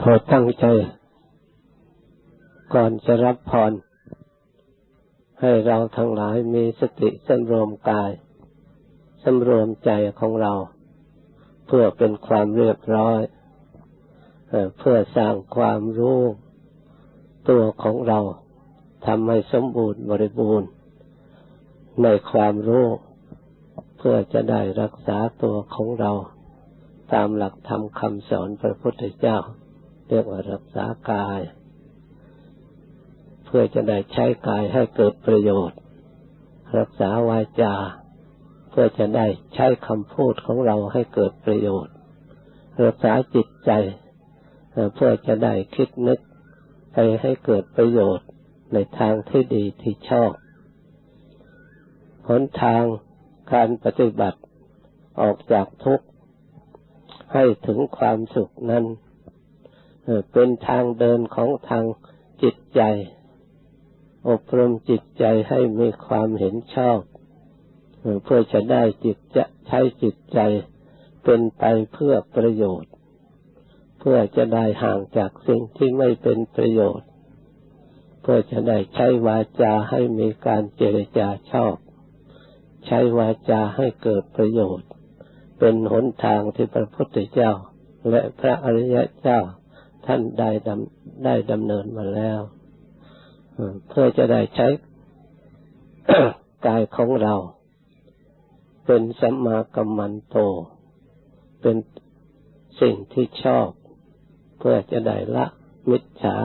พอตั้งใจ ก่อนจะรับพร ให้เราทั้งหลายมีสติสำรวมกายสำรวมใจของเรา เพื่อเป็นความเรียบร้อย เพื่อสร้างความรู้ตัวของเราทำให้สมบูรณ์บริบูรณ์ ในความรู้ เพื่อจะได้รักษาตัวของเรา ตามหลักธรรมคำสอนพระพุทธเจ้า รียกว่ารักษากาย เพื่อจะได้ใช้กายให้เกิดประโยชน์ รักษาวาจา เพื่อจะได้ใช้คำพูดของเราให้เกิดประโยชน์ รักษาจิตใจ เพื่อจะได้คิดนึกไปให้เกิดประโยชน์ในทางที่ดีที่ชอบหนทางการปฏิบัติออกจากทุกข์ให้ถึงความสุขนั้น เป็นทางเดินของทางจิตใจ อบรมจิตใจให้มีความเห็นชอบ เพื่อจะได้จิตจะใช้จิตใจเป็นไปเพื่อประโยชน์ เพื่อจะได้ห่างจากสิ่งที่ไม่เป็นประโยชน์ เพื่อจะได้ใช้วาจาให้มีการเจรจาชอบ ใช้วาจาให้เกิดประโยชน์ เป็นหนทางที่พระพุทธเจ้า และพระอริยเจ้า ท่านได้ดำได้ดำเนินมาแล้วเพื่อจะได้ใช้กายของเรา เป็นสัมมากัมมันโต เป็นสิ่งที่ชอบ เพื่อจะได้ละมิจฉา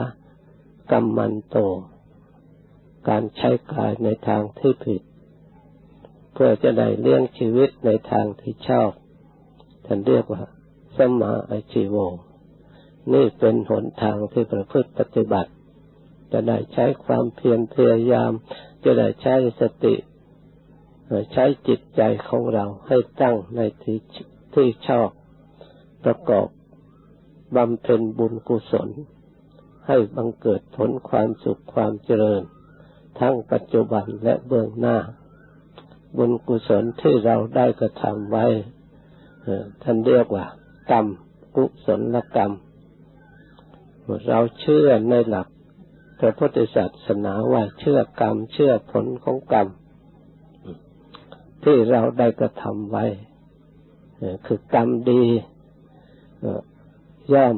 กัมมันโต การใช้กายในทางที่ผิด เพื่อจะได้เลี้ยงชีวิตในทางที่ชอบท่านเรียกว่าสัมาอาชีโว นี่เป็นหนทางที่ประพฤติปฏิบัติ จะได้ใช้ความเพียรพยายาม จะได้ใช้สติใช้จิตใจของเราให้ตั้งในที่ที่ชอบ ประกอบบำเพ็ญบุญกุศล ให้บังเกิดผลความสุขความเจริญ ทั้งปัจจุบันและเบื้องหน้า บุญกุศลที่เราได้กระทำไว้ท่านเรียกว่ากรรมกุศลกรรม เราเชื่อในหลักพระพุทธศาสนาว่าเชื่อกรรม เชื่อผลของกรรม ที่เราได้กระทำไว้คือกรรมดีย่อม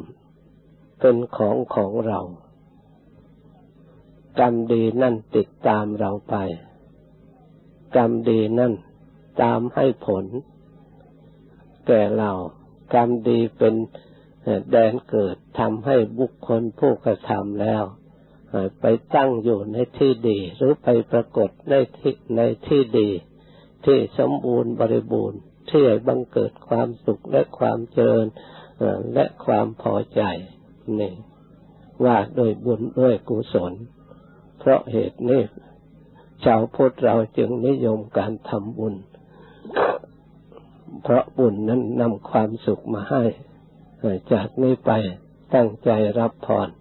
เป็นของของเรา กรรมดีนั่นติดตามเราไป กรรมดีนั่นตามให้ผล แก่เรา กรรมดีเป็น แดนเกิดทำให้บุคคลผู้กระทำแล้ว ไปตั้งอยู่ในที่ดี หรือไปปรากฏในที่ในที่ดี ที่สมบูรณ์บริบูรณ์ที่บังเกิดความสุขและความเจริญและความพอใจนี่ว่าโดยบุญด้วยกุศล เพราะเหตุนี้ชาวพุทธเราจึงนิยมการทำบุญ เพราะบุญนั้นนำความสุขมาให้ จากนี้ไปตั้งใจรับพร